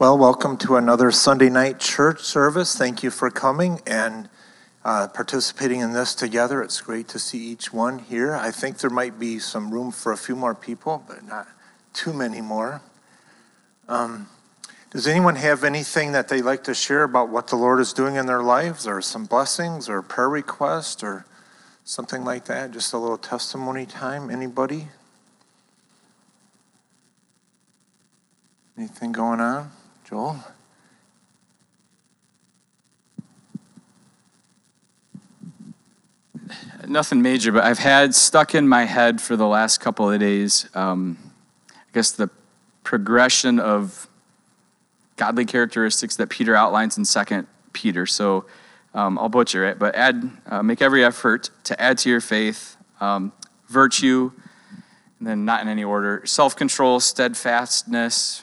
Well, welcome to another Sunday night church service. Thank you for coming and uh, participating in this together. It's great to see each one here. I think there might be some room for a few more people, but not too many more. Um, does anyone have anything that they'd like to share about what the Lord is doing in their lives, or some blessings, or prayer request, or something like that? Just a little testimony time. Anybody? Anything going on? Joel? Nothing major, but I've had stuck in my head for the last couple of days, um, I guess the progression of godly characteristics that Peter outlines in Second Peter. So um, I'll butcher it, but add, uh, make every effort to add to your faith um, virtue, and then not in any order, self control, steadfastness,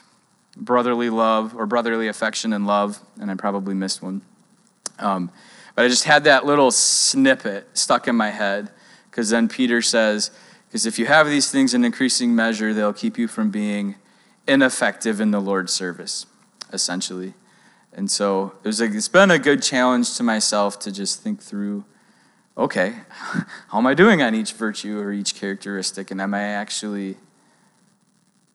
brotherly love or brotherly affection and love, and I probably missed one. Um, but I just had that little snippet stuck in my head because then Peter says, because if you have these things in increasing measure, they'll keep you from being ineffective in the Lord's service, essentially. And so it was like, it's been a good challenge to myself to just think through okay, how am I doing on each virtue or each characteristic? And am I actually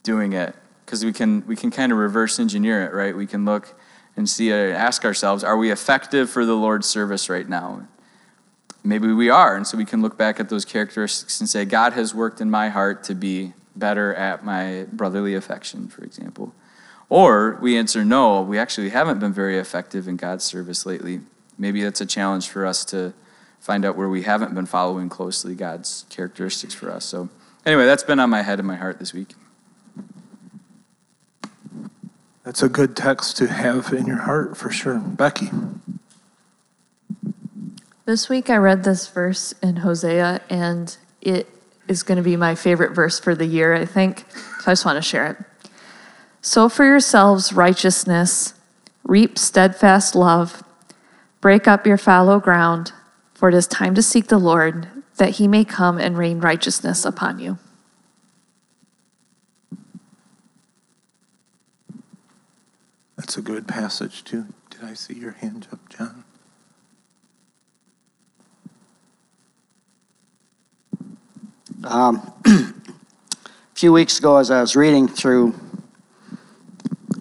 doing it because we can we can kind of reverse engineer it, right? We can look and see uh, ask ourselves, are we effective for the Lord's service right now? Maybe we are, and so we can look back at those characteristics and say, God has worked in my heart to be better at my brotherly affection, for example. Or we answer, no, we actually haven't been very effective in God's service lately. Maybe that's a challenge for us to find out where we haven't been following closely God's characteristics for us. So, anyway, that's been on my head and my heart this week. That's a good text to have in your heart for sure. Becky. This week I read this verse in Hosea, and it is going to be my favorite verse for the year, I think. So I just want to share it. Sow for yourselves righteousness, reap steadfast love, break up your fallow ground, for it is time to seek the Lord, that he may come and rain righteousness upon you. That's a good passage, too. Did I see your hand up, John? Um, a few weeks ago, as I was reading through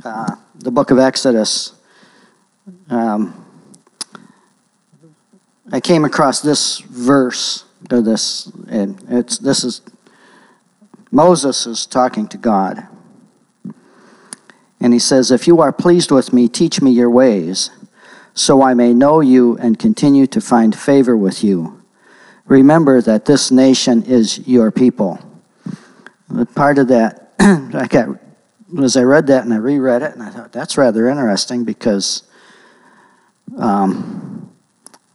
uh, the book of Exodus, um, I came across this verse. To this, and it's this is Moses is talking to God. And he says, If you are pleased with me, teach me your ways, so I may know you and continue to find favor with you. Remember that this nation is your people. Part of that, I got, as I read that and I reread it, and I thought, that's rather interesting because um,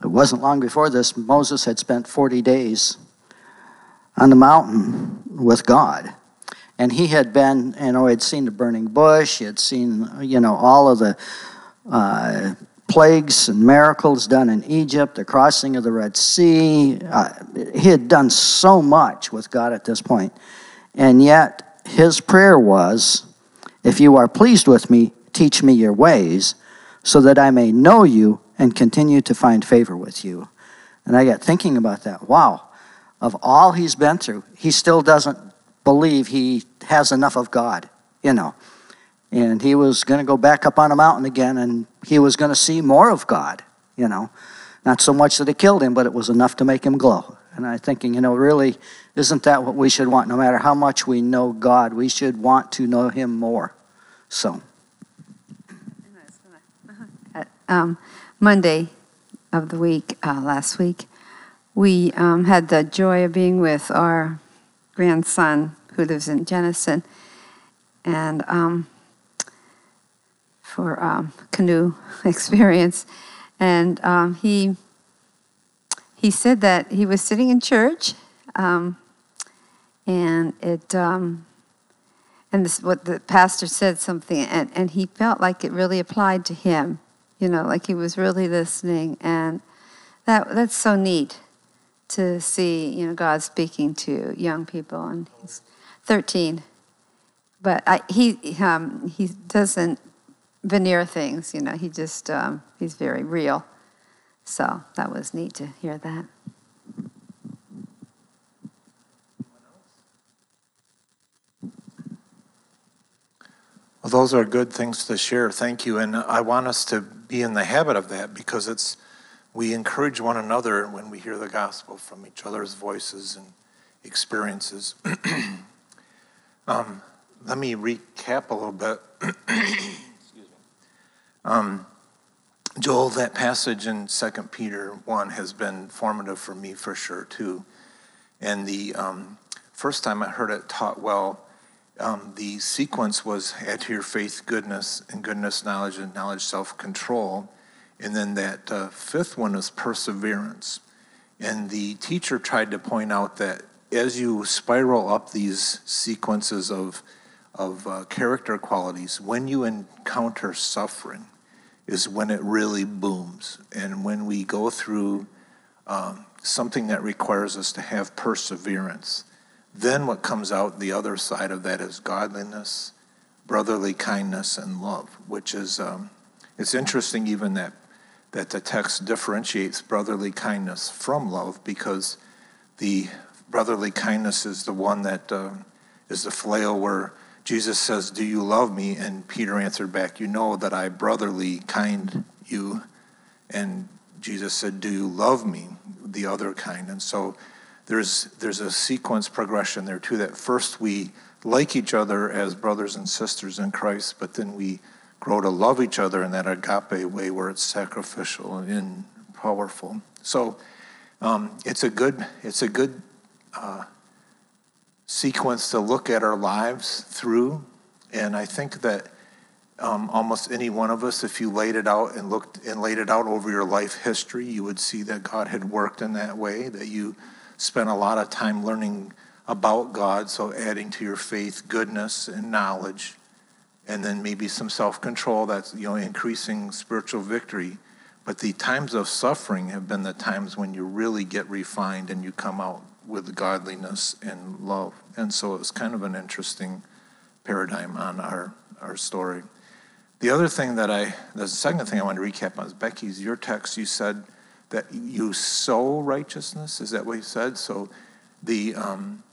it wasn't long before this, Moses had spent 40 days on the mountain with God and he had been, you know, he had seen the burning bush, he had seen, you know, all of the uh, plagues and miracles done in Egypt, the crossing of the Red Sea. Uh, he had done so much with God at this point. And yet, his prayer was, If you are pleased with me, teach me your ways, so that I may know you and continue to find favor with you. And I got thinking about that. Wow, of all he's been through, he still doesn't believe he has enough of God, you know. And he was going to go back up on a mountain again and he was going to see more of God, you know. Not so much that it killed him, but it was enough to make him glow. And I'm thinking, you know, really, isn't that what we should want? No matter how much we know God, we should want to know him more. So. Um, Monday of the week, uh, last week, we um, had the joy of being with our grandson who lives in Jenison, and um, for um, canoe experience. And um, he he said that he was sitting in church, um, and it um, and this what the pastor said something, and, and he felt like it really applied to him. You know, like he was really listening, and that that's so neat to see, you know, God speaking to young people, and he's 13. But I, he um, he doesn't veneer things. You know, he just um, he's very real. So that was neat to hear that. Well, those are good things to share. Thank you. And I want us to be in the habit of that because it's we encourage one another when we hear the gospel from each other's voices and experiences. um, let me recap a little bit. Excuse me. Um, Joel, that passage in 2 Peter 1 has been formative for me for sure, too. And the um, first time I heard it taught well, um, the sequence was add to your faith goodness, and goodness knowledge, and knowledge self control. And then that uh, fifth one is perseverance. And the teacher tried to point out that as you spiral up these sequences of, of uh, character qualities, when you encounter suffering, is when it really booms. And when we go through um, something that requires us to have perseverance, then what comes out the other side of that is godliness, brotherly kindness, and love, which is, um, it's interesting even that, that the text differentiates brotherly kindness from love because the brotherly kindness is the one that uh, is the phileo where Jesus says, Do you love me? And Peter answered back, You know that I brotherly kind you. And Jesus said, Do you love me? The other kind. And so there's, there's a sequence progression there too that first we like each other as brothers and sisters in Christ, but then we grow to love each other in that agape way where it's sacrificial and powerful. So um, it's a good, it's a good uh, sequence to look at our lives through. And I think that um, almost any one of us, if you laid it out and looked and laid it out over your life history, you would see that God had worked in that way, that you spent a lot of time learning about God, so adding to your faith goodness and knowledge, and then maybe some self-control that's you know increasing spiritual victory. But the times of suffering have been the times when you really get refined and you come out with godliness and love. And so it's kind of an interesting paradigm on our, our story. The other thing that I, the second thing I want to recap on is Becky's, your text, you said that you sow righteousness. Is that what you said? So the, um,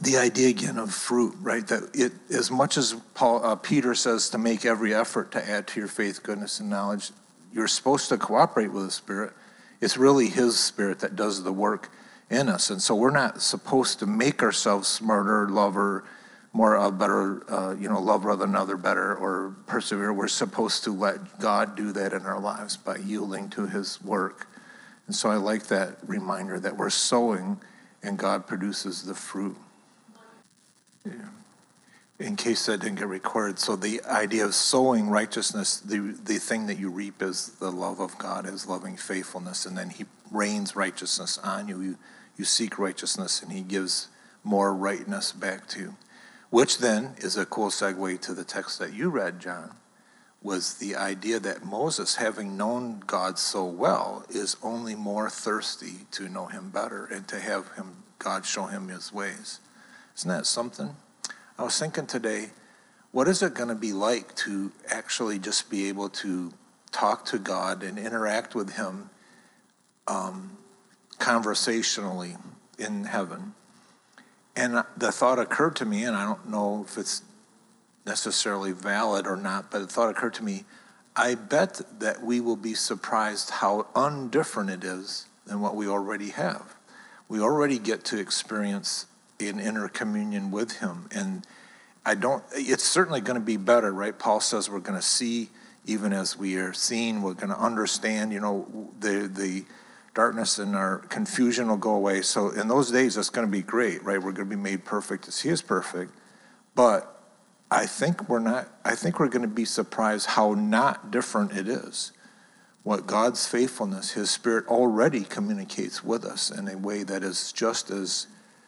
the idea again of fruit, right? That it, as much as Paul, uh, Peter says to make every effort to add to your faith, goodness, and knowledge, you're supposed to cooperate with the Spirit. It's really His Spirit that does the work in us. And so we're not supposed to make ourselves smarter, lover, more uh, better, uh, you know, love rather than other better or persevere. We're supposed to let God do that in our lives by yielding to his work. And so I like that reminder that we're sowing and God produces the fruit. Yeah. In case that didn't get recorded, so the idea of sowing righteousness, the, the thing that you reap is the love of God, is loving faithfulness, and then He rains righteousness on you. You you seek righteousness, and he gives more rightness back to you. Which then is a cool segue to the text that you read, John, was the idea that Moses, having known God so well, is only more thirsty to know him better and to have him God show him his ways. Isn't that something? I was thinking today, what is it going to be like to actually just be able to talk to God and interact with him um, conversationally in heaven. And the thought occurred to me, and I don't know if it's necessarily valid or not, but the thought occurred to me I bet that we will be surprised how undifferent it is than what we already have. We already get to experience an inner communion with Him. And I don't, it's certainly going to be better, right? Paul says we're going to see even as we are seen, we're going to understand, you know, the, the, darkness and our confusion will go away. So in those days, it's going to be great, right? We're going to be made perfect as He is perfect. But I think we're not. I think we're going to be surprised how not different it is. What God's faithfulness, His Spirit already communicates with us in a way that is just as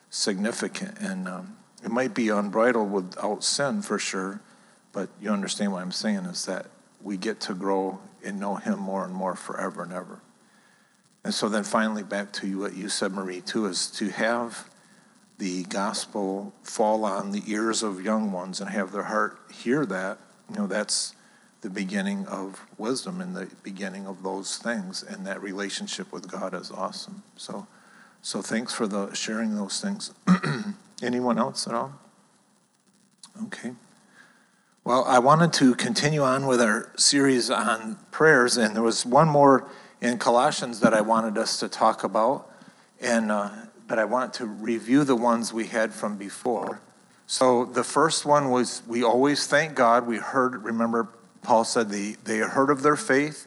significant. And um, it might be unbridled without sin for sure, but you understand what I'm saying is that we get to grow and know Him more and more forever and ever. And so then finally back to what you said, Marie, too, is to have the gospel fall on the ears of young ones and have their heart hear that. You know, that's the beginning of wisdom and the beginning of those things. And that relationship with God is awesome. So, so thanks for the sharing those things. Anyone else at all? Okay. Well, I wanted to continue on with our series on prayers, and there was one more in Colossians that I wanted us to talk about, and uh, but I want to review the ones we had from before. So the first one was we always thank God. We heard, remember, Paul said they, they heard of their faith.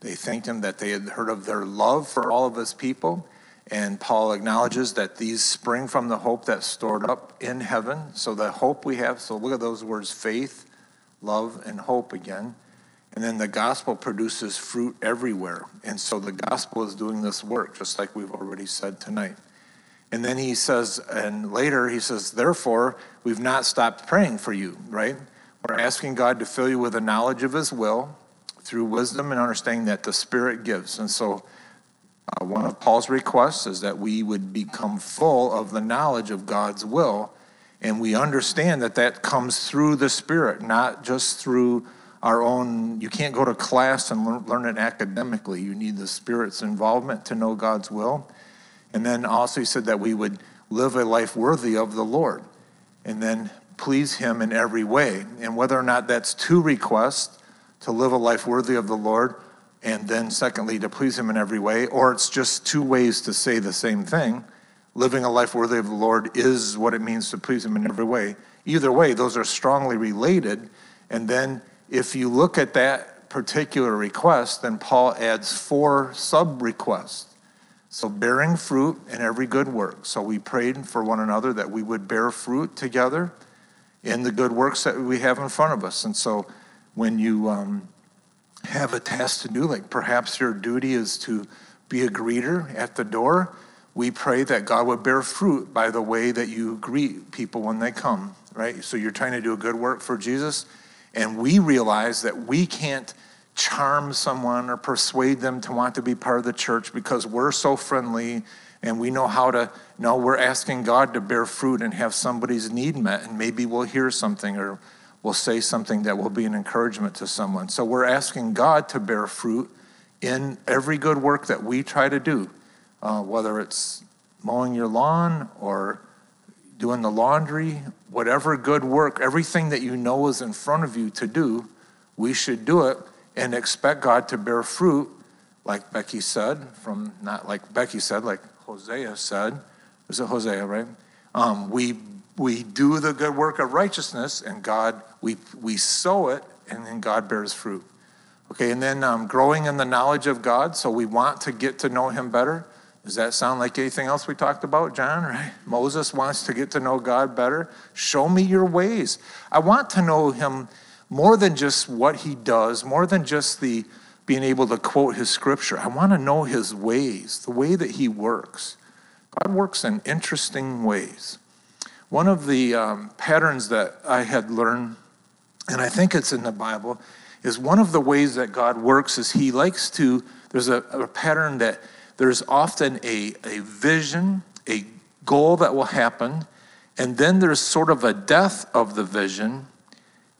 They thanked him that they had heard of their love for all of his people. And Paul acknowledges that these spring from the hope that's stored up in heaven. So the hope we have, so look at those words faith, love, and hope again. And then the gospel produces fruit everywhere. And so the gospel is doing this work, just like we've already said tonight. And then he says, and later he says, therefore, we've not stopped praying for you, right? We're asking God to fill you with the knowledge of his will through wisdom and understanding that the Spirit gives. And so, uh, one of Paul's requests is that we would become full of the knowledge of God's will. And we understand that that comes through the Spirit, not just through our own. You can't go to class and learn, it academically. You need the Spirit's involvement to know God's will. And then also, he said that we would live a life worthy of the Lord and then please Him in every way. And whether or not that's two requests to live a life worthy of the Lord, and then secondly, to please Him in every way, or it's just two ways to say the same thing. Living a life worthy of the Lord is what it means to please Him in every way. Either way, those are strongly related. And then if you look at that particular request, then Paul adds four sub requests. So, bearing fruit in every good work. So, we prayed for one another that we would bear fruit together in the good works that we have in front of us. And so, when you um, have a task to do, like perhaps your duty is to be a greeter at the door, we pray that God would bear fruit by the way that you greet people when they come, right? So, you're trying to do a good work for Jesus. And we realize that we can't charm someone or persuade them to want to be part of the church because we're so friendly and we know how to no we're asking god to bear fruit and have somebody's need met. And maybe we'll hear something or we'll say something that will be an encouragement to someone. So we're asking god to bear fruit in every good work that we try to do uh, whether it's mowing your lawn or doing the laundry whatever good work everything that you know is in front of you to do we should do it and expect God to bear fruit, like Becky said, from not like Becky said, like Hosea said. Was it Hosea, right? Um, we we do the good work of righteousness, and God we we sow it, and then God bears fruit. Okay, and then um, growing in the knowledge of God. So we want to get to know Him better. Does that sound like anything else we talked about, John? Right? Moses wants to get to know God better. Show me your ways. I want to know Him more than just what he does, more than just the being able to quote his scripture. I want to know his ways, the way that he works. God works in interesting ways. One of the um, patterns that I had learned, and I think it's in the Bible, is one of the ways that God works is he likes to, there's a, a pattern that there's often a, a vision, a goal that will happen, and then there's sort of a death of the vision,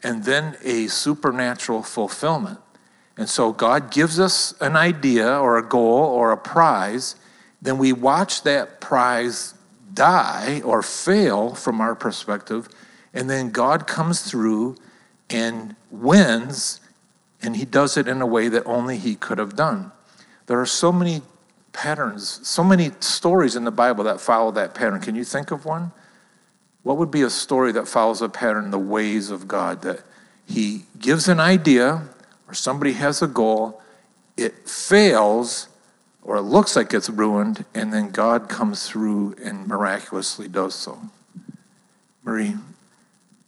and then a supernatural fulfillment. And so God gives us an idea or a goal or a prize, then we watch that prize die or fail from our perspective, and then God comes through and wins, and He does it in a way that only He could have done. There are so many patterns, so many stories in the Bible that follow that pattern. Can you think of one? What would be a story that follows a pattern, the ways of God, that He gives an idea or somebody has a goal, it fails or it looks like it's ruined, and then God comes through and miraculously does so? Marie.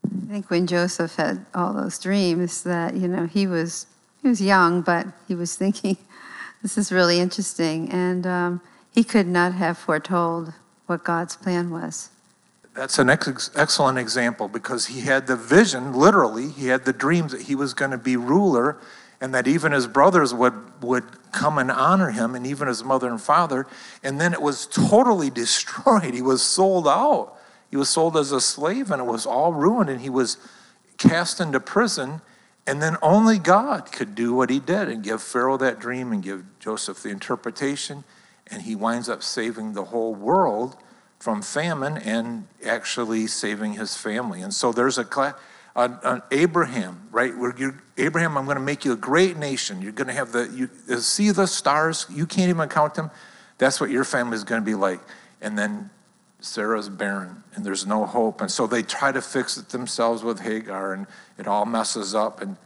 I think when Joseph had all those dreams that, you know, he was he was young, but he was thinking, this is really interesting. And um, he could not have foretold what God's plan was. That's an ex- excellent example because he had the vision, literally, he had the dreams that he was going to be ruler and that even his brothers would, would come and honor him, and even his mother and father. And then it was totally destroyed. He was sold out. He was sold as a slave, and it was all ruined, and he was cast into prison. And then only God could do what he did and give Pharaoh that dream and give Joseph the interpretation. And he winds up saving the whole world from famine and actually saving his family. And so there's a, an Abraham, right? Where you Abraham, I'm going to make you a great nation. You're going to have the, you see the stars, you can't even count them. That's what your family is going to be like. And then Sarah's barren and there's no hope. And so they try to fix it themselves with Hagar and it all messes up. And,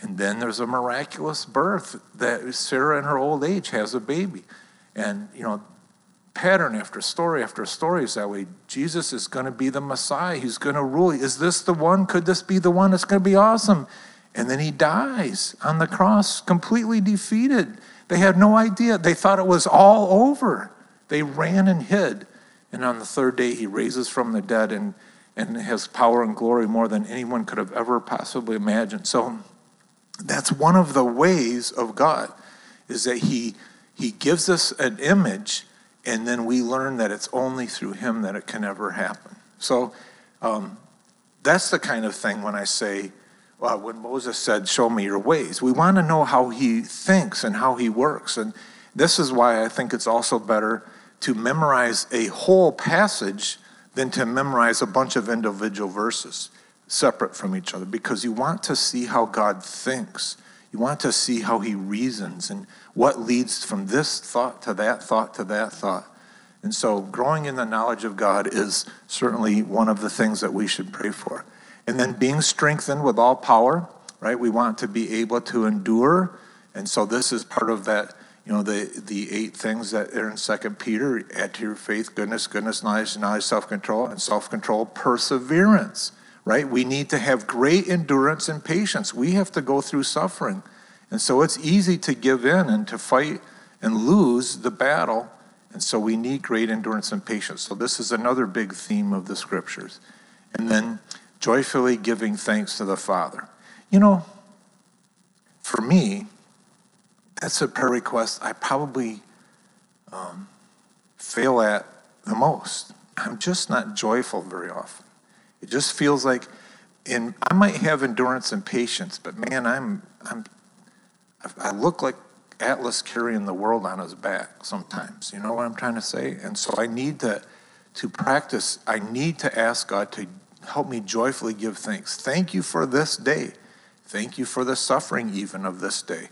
and then there's a miraculous birth that Sarah in her old age has a baby. And, you know, pattern after story after story is that way. Jesus is going to be the Messiah. He's going to rule. Is this the one? Could this be the one? It's going to be awesome. And then he dies on the cross, completely defeated. They had no idea. They thought it was all over. They ran and hid. And on the third day, he raises from the dead and, and has power and glory more than anyone could have ever possibly imagined. So that's one of the ways of God, is that he, he gives us an image, and then we learn that it's only through him that it can ever happen. So um, that's the kind of thing when I say, well, when Moses said, Show me your ways, we want to know how he thinks and how he works. And this is why I think it's also better to memorize a whole passage than to memorize a bunch of individual verses separate from each other because you want to see how God thinks. You want to see how he reasons and what leads from this thought to that thought to that thought. And so, growing in the knowledge of God is certainly one of the things that we should pray for. And then being strengthened with all power, right? We want to be able to endure. And so, this is part of that you know, the, the eight things that are in Second Peter, add to your faith goodness, goodness, knowledge, knowledge, self-control, and self-control, perseverance, right? We need to have great endurance and patience. We have to go through suffering. And so it's easy to give in and to fight and lose the battle. And so we need great endurance and patience. So this is another big theme of the scriptures. And then joyfully giving thanks to the Father. You know, for me, that's a prayer request I probably um, fail at the most. I'm just not joyful very often. It just feels like, and I might have endurance and patience, but man, I'm, I'm, I look like Atlas carrying the world on his back sometimes. You know what I'm trying to say? And so I need to, to practice. I need to ask God to help me joyfully give thanks. Thank you for this day. Thank you for the suffering even of this day.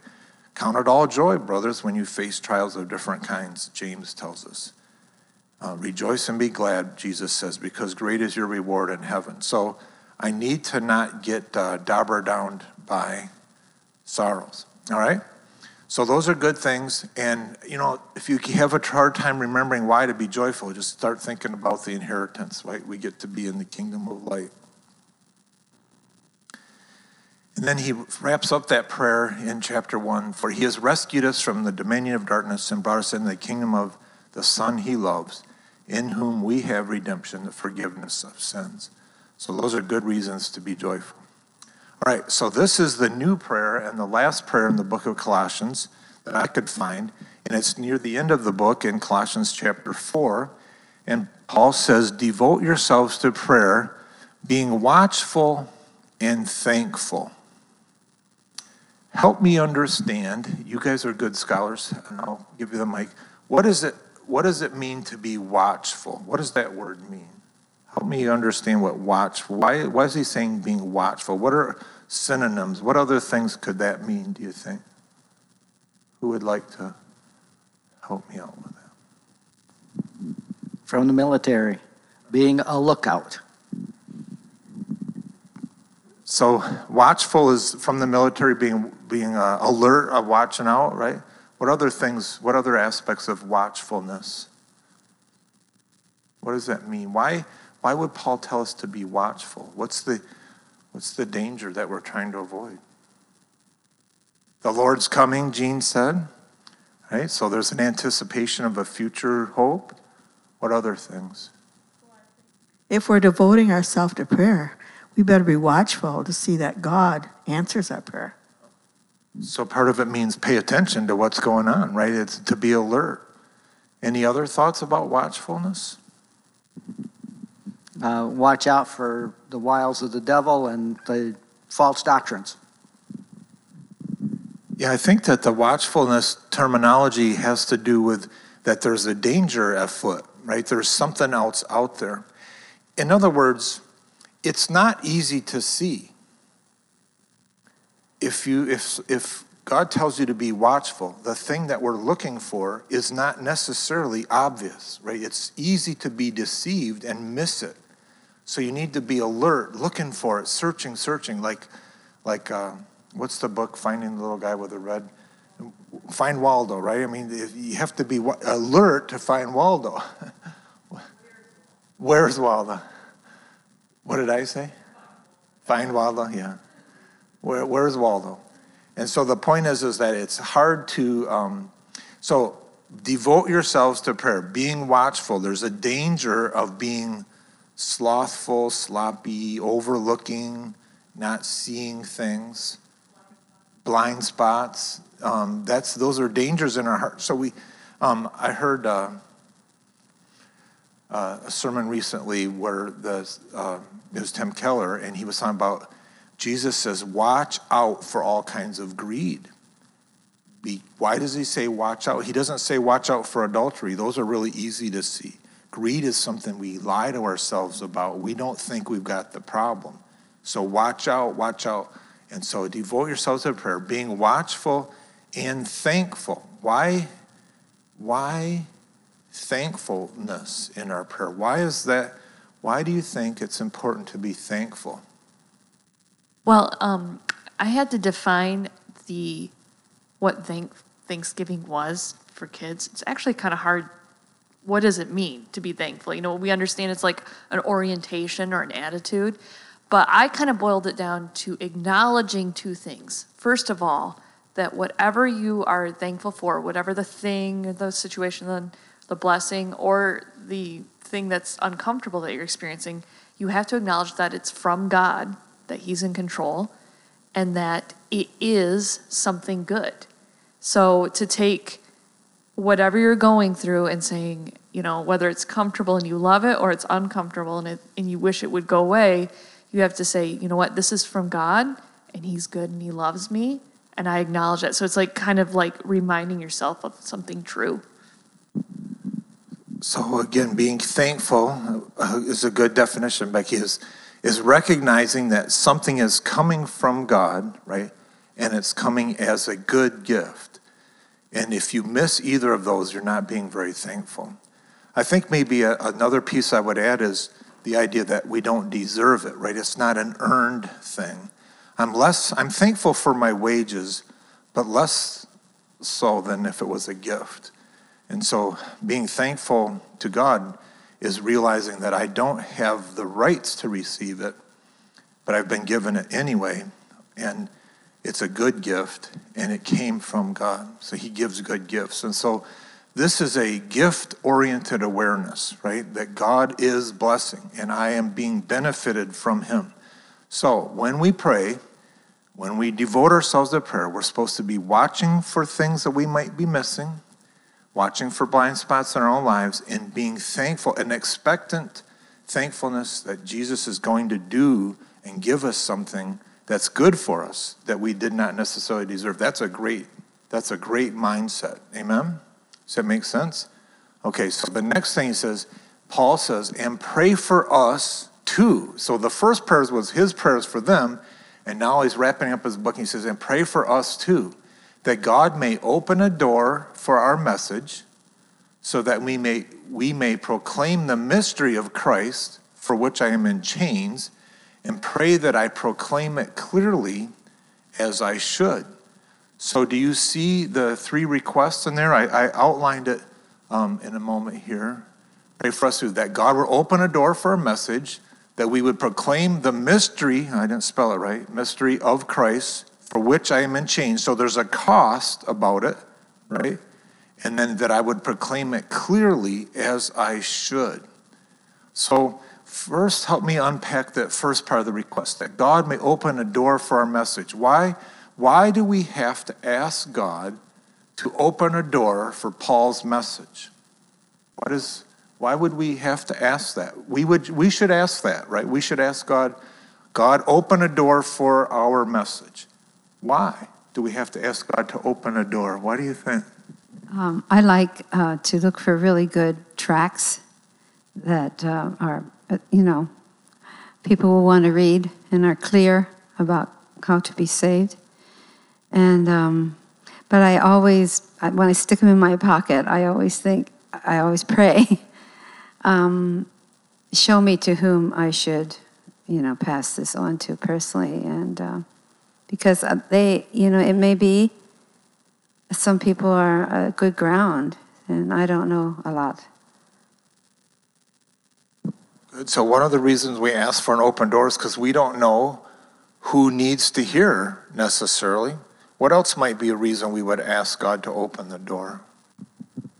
Count it all joy, brothers, when you face trials of different kinds, James tells us. Uh, rejoice and be glad, Jesus says, because great is your reward in heaven. So I need to not get uh, daubered down by sorrows. All right? So those are good things. And, you know, if you have a hard time remembering why to be joyful, just start thinking about the inheritance, right? We get to be in the kingdom of light. And then he wraps up that prayer in chapter 1 For he has rescued us from the dominion of darkness and brought us into the kingdom of the Son he loves, in whom we have redemption, the forgiveness of sins. So, those are good reasons to be joyful. All right, so this is the new prayer and the last prayer in the book of Colossians that I could find. And it's near the end of the book in Colossians chapter 4. And Paul says, Devote yourselves to prayer, being watchful and thankful. Help me understand. You guys are good scholars, and I'll give you the mic. What is it? What does it mean to be watchful? What does that word mean? Help me understand what watchful. Why, why is he saying being watchful? What are synonyms? What other things could that mean, do you think? Who would like to help me out with that? From the military, being a lookout. So watchful is from the military being being uh, alert, of watching out, right? What other things? What other aspects of watchfulness? What does that mean? Why why would Paul tell us to be watchful? What's the what's the danger that we're trying to avoid? The Lord's coming, Gene said. Right? So there's an anticipation of a future hope. What other things? If we're devoting ourselves to prayer, we better be watchful to see that God answers our prayer. So part of it means pay attention to what's going on, right? It's to be alert. Any other thoughts about watchfulness? Uh, watch out for the wiles of the devil and the false doctrines. Yeah, I think that the watchfulness terminology has to do with that there's a danger afoot, right? There's something else out there. In other words, it's not easy to see. If you if if God tells you to be watchful, the thing that we're looking for is not necessarily obvious, right? It's easy to be deceived and miss it. So you need to be alert, looking for it, searching, searching, like like uh, what's the book Finding the Little Guy with the Red find Waldo, right? I mean, you have to be alert to find Waldo. Where's Waldo? What did I say? Find Waldo, yeah. Where, where's Waldo? And so the point is, is that it's hard to. Um, so devote yourselves to prayer, being watchful. There's a danger of being slothful, sloppy, overlooking, not seeing things, blind spots. Um, that's those are dangers in our heart. So we, um, I heard uh, uh, a sermon recently where the uh, it was Tim Keller, and he was talking about Jesus says, "Watch out for all kinds of greed." Be, why does he say watch out? He doesn't say watch out for adultery. Those are really easy to see. Greed is something we lie to ourselves about. We don't think we've got the problem. So watch out, watch out. And so devote yourselves to prayer, being watchful and thankful. Why? Why thankfulness in our prayer? Why is that? Why do you think it's important to be thankful? Well, um, I had to define the what thank, Thanksgiving was for kids. It's actually kind of hard. What does it mean to be thankful? You know, we understand it's like an orientation or an attitude, but I kind of boiled it down to acknowledging two things. First of all, that whatever you are thankful for, whatever the thing, the situation, the, the blessing, or the thing that's uncomfortable that you're experiencing, you have to acknowledge that it's from God, that He's in control, and that it is something good. So to take whatever you're going through and saying, you know, whether it's comfortable and you love it or it's uncomfortable and, it, and you wish it would go away, you have to say, you know what, this is from God and He's good and He loves me and I acknowledge that. So it's like kind of like reminding yourself of something true. So again, being thankful uh, is a good definition, Becky, is, is recognizing that something is coming from God, right? And it's coming as a good gift. And if you miss either of those, you're not being very thankful. I think maybe a, another piece I would add is the idea that we don't deserve it, right? It's not an earned thing. I'm less, I'm thankful for my wages, but less so than if it was a gift. And so being thankful to God is realizing that I don't have the rights to receive it, but I've been given it anyway. And it's a good gift, and it came from God. So He gives good gifts. And so this is a gift oriented awareness, right? That God is blessing, and I am being benefited from Him. So when we pray, when we devote ourselves to prayer, we're supposed to be watching for things that we might be missing, watching for blind spots in our own lives, and being thankful and expectant thankfulness that Jesus is going to do and give us something that's good for us that we did not necessarily deserve. That's a great, that's a great mindset. Amen? Does that make sense? Okay, so the next thing he says, Paul says, and pray for us too. So the first prayers was his prayers for them, and now he's wrapping up his book. And he says, and pray for us too, that God may open a door for our message, so that we may we may proclaim the mystery of Christ, for which I am in chains, and pray that I proclaim it clearly as I should. So, do you see the three requests in there? I, I outlined it um, in a moment here. Pray for us that God will open a door for a message that we would proclaim the mystery, I didn't spell it right, mystery of Christ, for which I am in chains. So there's a cost about it, right? And then that I would proclaim it clearly as I should. So, first, help me unpack that first part of the request that God may open a door for our message. Why, why do we have to ask God to open a door for Paul's message? What is, why would we have to ask that? We, would, we should ask that, right? We should ask God, God, open a door for our message. Why? do we have to ask God to open a door? What do you think? Um, I like uh, to look for really good tracks that uh, are, uh, you know, people will want to read and are clear about how to be saved. And, um, but I always, when I stick them in my pocket, I always think, I always pray, um, show me to whom I should, you know, pass this on to personally. And uh, because uh, they, you know, it may be some people are a good ground, and I don't know a lot. Good. So one of the reasons we ask for an open door is because we don't know who needs to hear necessarily. What else might be a reason we would ask God to open the door?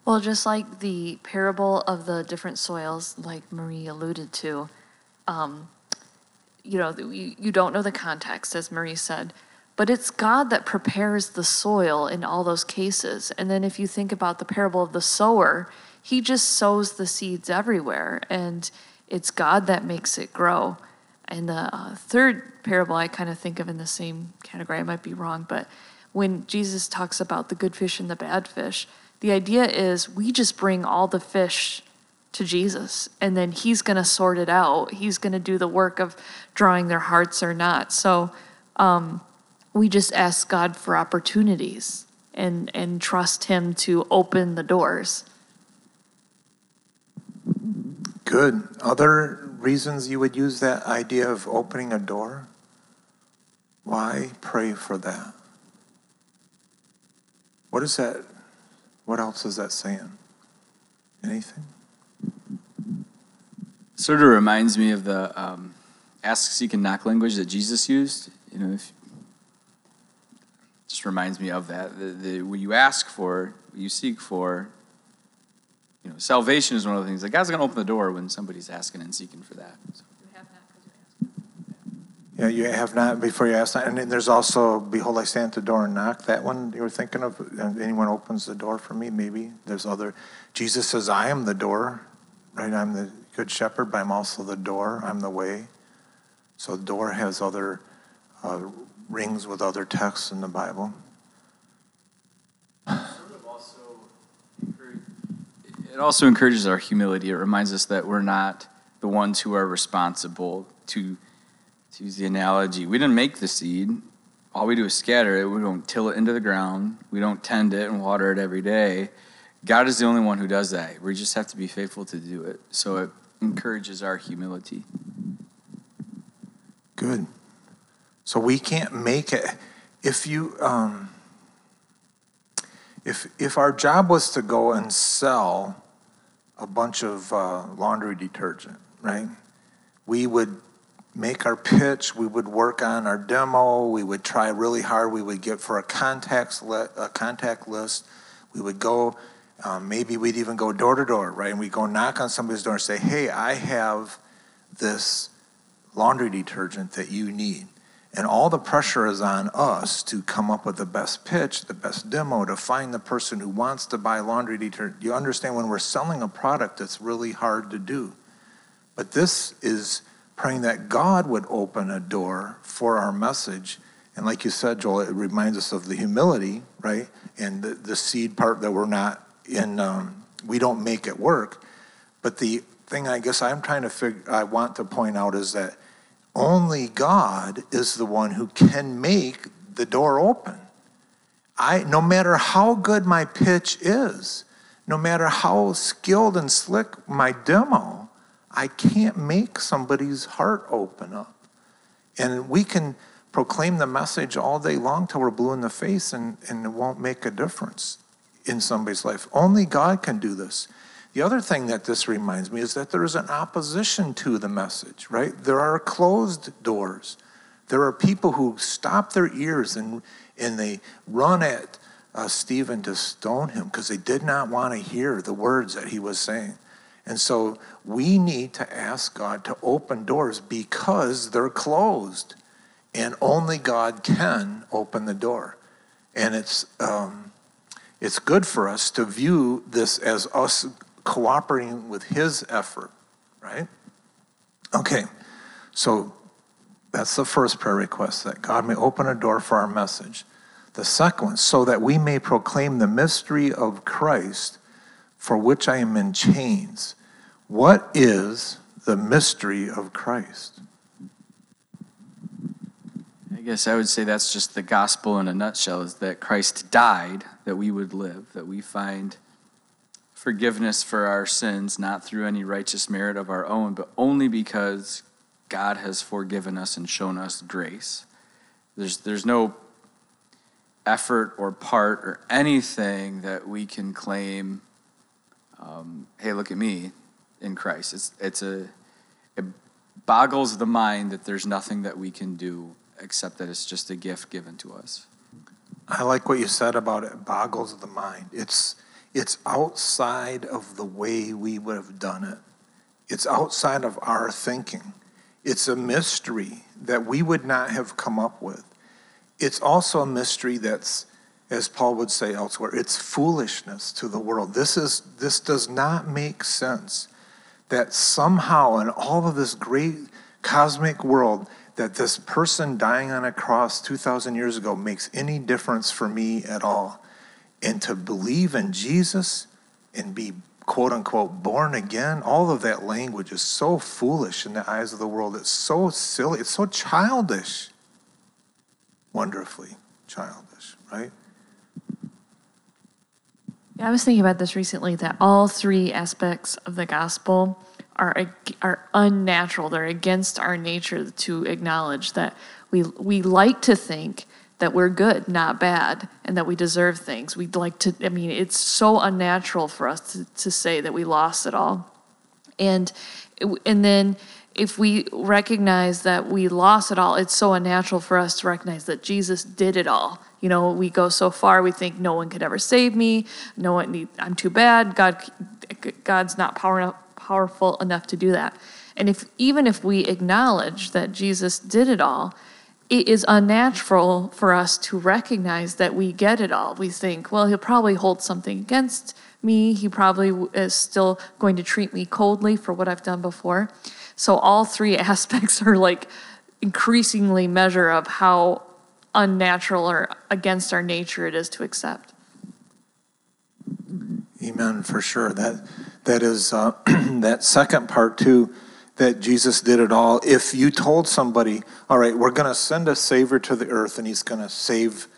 Well, just like the parable of the different soils, like Marie alluded to, um, you know, you, you don't know the context, as Marie said, but it's God that prepares the soil in all those cases. And then if you think about the parable of the sower, he just sows the seeds everywhere, and it's God that makes it grow. And the uh, third parable I kind of think of in the same category, I might be wrong, but when Jesus talks about the good fish and the bad fish, the idea is we just bring all the fish to Jesus and then he's going to sort it out. He's going to do the work of drawing their hearts or not. So um, we just ask God for opportunities and, and trust him to open the doors. Good. Other reasons you would use that idea of opening a door? Why pray for that? What is that what else is that saying? Anything? Sort of reminds me of the um, ask, seek, and knock language that Jesus used. You know, if, just reminds me of that. The, the, when you ask for, what you seek for, you know, salvation is one of the things that God's going to open the door when somebody's asking and seeking for that. So. Yeah, you have not before you ask that. And then there's also, behold, I stand at the door and knock. That one you were thinking of? Anyone opens the door for me? Maybe. There's other. Jesus says, I am the door, right? I'm the good shepherd, but I'm also the door. I'm the way. So the door has other uh, rings with other texts in the Bible. It also encourages our humility. It reminds us that we're not the ones who are responsible to to use the analogy, we didn't make the seed. All we do is scatter it. We don't till it into the ground. We don't tend it and water it every day. God is the only one who does that. We just have to be faithful to do it. So it encourages our humility. Good. So we can't make it. If you, um, if if our job was to go and sell a bunch of uh, laundry detergent, right? We would make our pitch, we would work on our demo, we would try really hard, we would get for a contacts a contact list, we would go, um, maybe we'd even go door to door, right? And we'd go knock on somebody's door and say, hey, I have this laundry detergent that you need. And all the pressure is on us to come up with the best pitch, the best demo, to find the person who wants to buy laundry detergent. You understand when we're selling a product, it's really hard to do. But this is praying that God would open a door for our message. And like you said, Joel, it reminds us of the humility, right? And the, the seed part that we're not in, um, we don't make it work. But the thing I guess I'm trying to figure, I want to point out is that only God is the one who can make the door open. I, no matter how good my pitch is, no matter how skilled and slick my demo, I can't make somebody's heart open up. And we can proclaim the message all day long till we're blue in the face and, and it won't make a difference in somebody's life. Only God can do this. The other thing that this reminds me is that there is an opposition to the message, right? There are closed doors. There are people who stop their ears and, and they run at uh, Stephen to stone him because they did not want to hear the words that he was saying. And so we need to ask God to open doors because they're closed. And only God can open the door. And it's, um, it's good for us to view this as us cooperating with His effort, right? Okay, so that's the first prayer request that God may open a door for our message. The second one, so that we may proclaim the mystery of Christ for which I am in chains. What is the mystery of Christ? I guess I would say that's just the gospel in a nutshell is that Christ died that we would live, that we find forgiveness for our sins, not through any righteous merit of our own, but only because God has forgiven us and shown us grace. There's, there's no effort or part or anything that we can claim, um, hey, look at me in Christ. It's, it's a, it boggles the mind that there's nothing that we can do except that it's just a gift given to us. I like what you said about it boggles the mind. It's, it's outside of the way we would have done it, it's outside of our thinking. It's a mystery that we would not have come up with. It's also a mystery that's, as Paul would say elsewhere, it's foolishness to the world. This, is, this does not make sense that somehow in all of this great cosmic world, that this person dying on a cross 2,000 years ago makes any difference for me at all. And to believe in Jesus and be quote unquote born again, all of that language is so foolish in the eyes of the world. It's so silly. It's so childish. Wonderfully childish, right? Yeah, I was thinking about this recently that all three aspects of the gospel are are unnatural. They're against our nature to acknowledge that we we like to think that we're good, not bad, and that we deserve things. We'd like to. I mean, it's so unnatural for us to, to say that we lost it all, and and then if we recognize that we lost it all, it's so unnatural for us to recognize that Jesus did it all. You know, we go so far, we think no one could ever save me. No one, need, I'm too bad. God, God's not power, powerful enough to do that. And if even if we acknowledge that Jesus did it all, it is unnatural for us to recognize that we get it all. We think, well, he'll probably hold something against me. He probably is still going to treat me coldly for what I've done before. So all three aspects are like increasingly measure of how unnatural or against our nature it is to accept. Amen, for sure. That that is uh, that second part too that Jesus did it all. If you told somebody, all right, we're going to send a Savior to the earth and he's going to save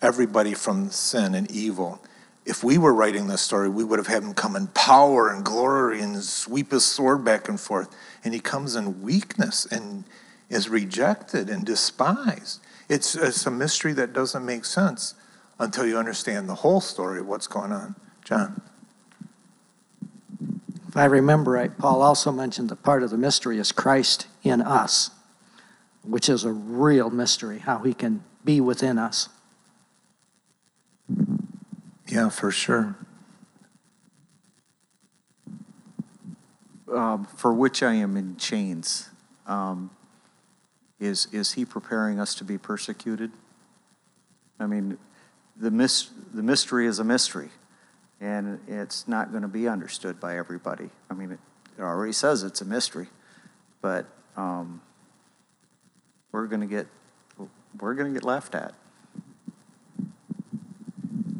everybody from sin and evil. If we were writing this story, we would have had him come in power and glory and sweep his sword back and forth. And he comes in weakness and is rejected and despised. It's, it's a mystery that doesn't make sense until you understand the whole story of what's going on. John. If I remember right, Paul also mentioned that part of the mystery is Christ in us, which is a real mystery, how he can be within us. Yeah, for sure. Um, for which I am in chains. Um, is, is he preparing us to be persecuted? I mean, the, mis- the mystery is a mystery and it's not going to be understood by everybody. I mean, it, it already says it's a mystery, but um, we're going to get we're going to get laughed at.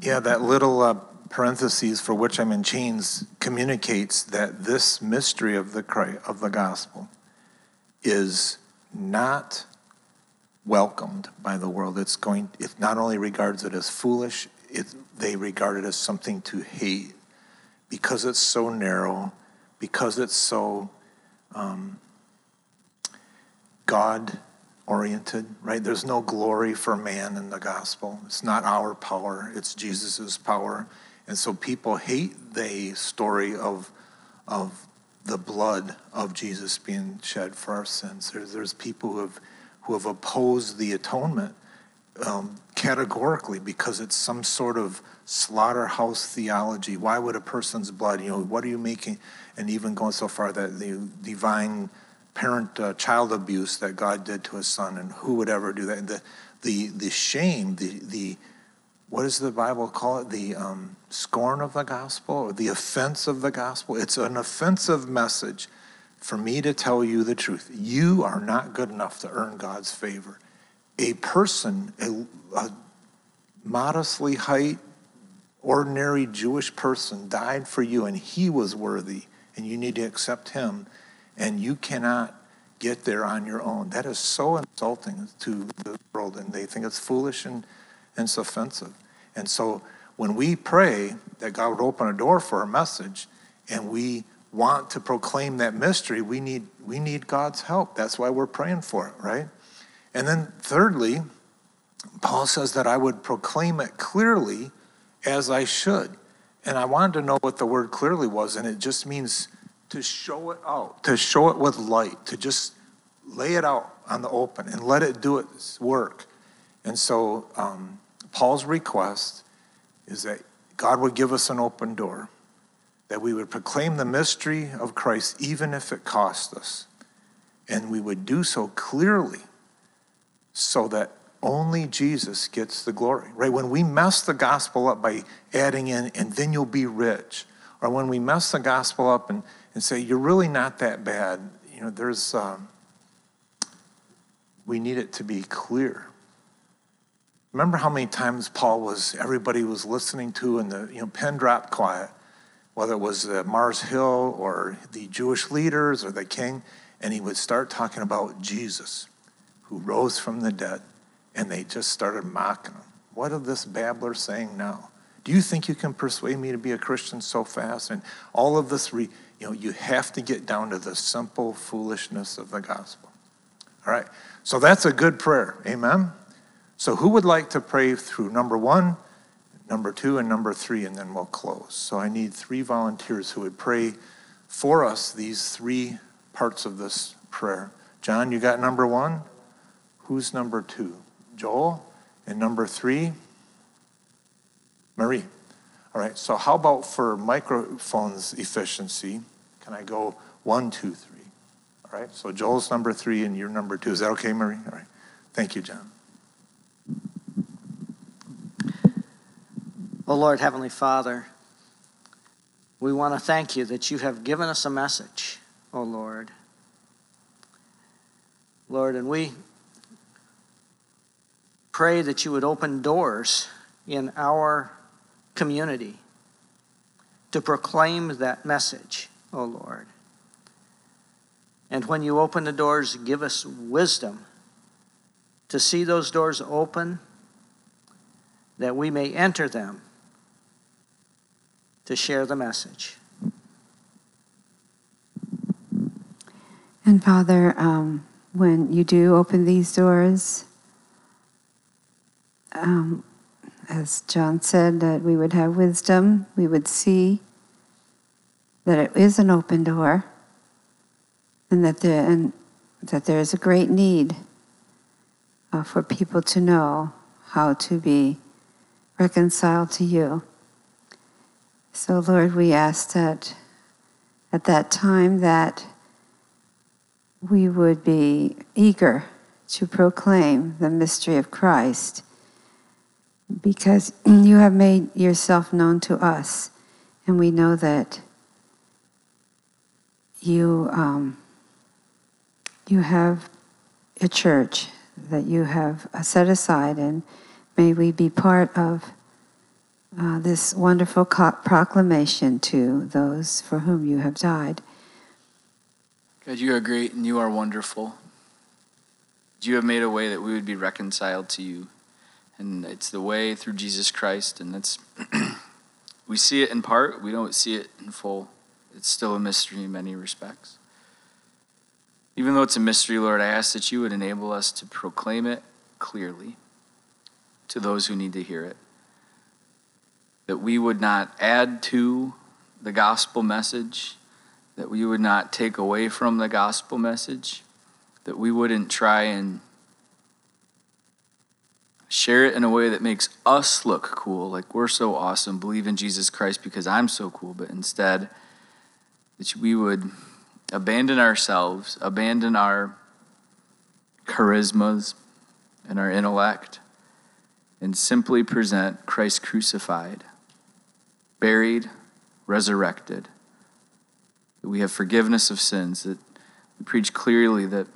Yeah, that little uh, parentheses for which I'm in chains communicates that this mystery of the Christ, of the gospel is not welcomed by the world. It's going. It not only regards it as foolish, it, they regard it as something to hate because it's so narrow, because it's so um, God oriented, right? There's no glory for man in the gospel. It's not our power, it's Jesus' power. And so people hate the story of, of the blood of Jesus being shed for our sins. There's, there's people who have, who have opposed the atonement um, categorically because it's some sort of slaughterhouse theology. Why would a person's blood, you know, what are you making? And even going so far that the divine parent uh, child abuse that God did to his son, and who would ever do that? The, the, the shame, the, the, what does the Bible call it? The um, scorn of the gospel, or the offense of the gospel. It's an offensive message for me to tell you the truth. You are not good enough to earn God's favor a person, a, a modestly height, ordinary Jewish person died for you and he was worthy and you need to accept him and you cannot get there on your own. That is so insulting to the world and they think it's foolish and, and it's offensive. And so when we pray that God would open a door for our message and we want to proclaim that mystery, we need, we need God's help. That's why we're praying for it, right? And then thirdly, Paul says that I would proclaim it clearly as I should. And I wanted to know what the word clearly was, and it just means to show it out, to show it with light, to just lay it out on the open and let it do its work. And so um, Paul's request is that God would give us an open door, that we would proclaim the mystery of Christ even if it cost us. And we would do so clearly so that only Jesus gets the glory, right? When we mess the gospel up by adding in, and then you'll be rich, or when we mess the gospel up and, and say, you're really not that bad, you know, there's, um, we need it to be clear. Remember how many times Paul was, everybody was listening to, and the you know, pen dropped quiet, whether it was uh, Mars Hill or the Jewish leaders or the king, and he would start talking about Jesus, who rose from the dead, and they just started mocking him. What are this babbler saying now? Do you think you can persuade me to be a Christian so fast? And all of this, re, you know, you have to get down to the simple foolishness of the gospel. All right, so that's a good prayer. Amen. So, who would like to pray through number one, number two, and number three, and then we'll close? So, I need three volunteers who would pray for us these three parts of this prayer. John, you got number one? Who's number two? Joel? And number three? Marie. All right, so how about for microphones efficiency? Can I go one, two, three? All right, so Joel's number three and you're number two. Is that okay, Marie? All right. Thank you, John. Oh Lord, Heavenly Father, we want to thank you that you have given us a message, oh Lord. Lord, and we pray that you would open doors in our community to proclaim that message, oh Lord. And when you open the doors, give us wisdom to see those doors open that we may enter them to share the message. And Father, um, when you do open these doors, um, as John said, that we would have wisdom, we would see that it is an open door, and that there, and that there is a great need uh, for people to know how to be reconciled to you. So, Lord, we ask that at that time that we would be eager to proclaim the mystery of Christ because you have made yourself known to us, and we know that you um, you have a church that you have set aside, and may we be part of uh, this wonderful co- proclamation to those for whom you have died. God, you are great and you are wonderful. You have made a way that we would be reconciled to you. And it's the way through Jesus Christ. And that's, we see it in part, we don't see it in full. It's still a mystery in many respects. Even though it's a mystery, Lord, I ask that you would enable us to proclaim it clearly to those who need to hear it. That we would not add to the gospel message, that we would not take away from the gospel message, that we wouldn't try and share it in a way that makes us look cool, like we're so awesome, believe in Jesus Christ because I'm so cool, but instead, that we would abandon ourselves, abandon our charismas and our intellect, and simply present Christ crucified, buried, resurrected. That we have forgiveness of sins, that we preach clearly that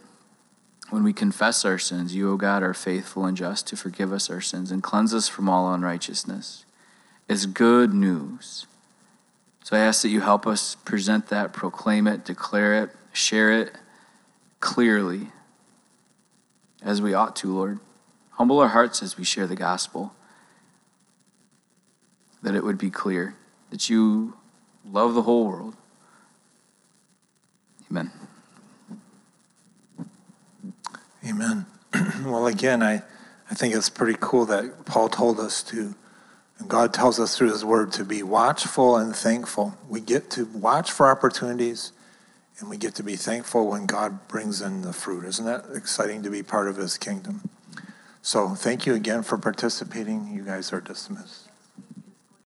when we confess our sins, you, O God, are faithful and just to forgive us our sins and cleanse us from all unrighteousness, is good news. So I ask that you help us present that, proclaim it, declare it, share it clearly as we ought to, Lord. Humble our hearts as we share the gospel, that it would be clear that you love the whole world. Amen. Amen. well, again, I, I think it's pretty cool that Paul told us to, God tells us through his word to be watchful and thankful. We get to watch for opportunities and we get to be thankful when God brings in the fruit. Isn't that exciting to be part of his kingdom? So thank you again for participating. You guys are dismissed.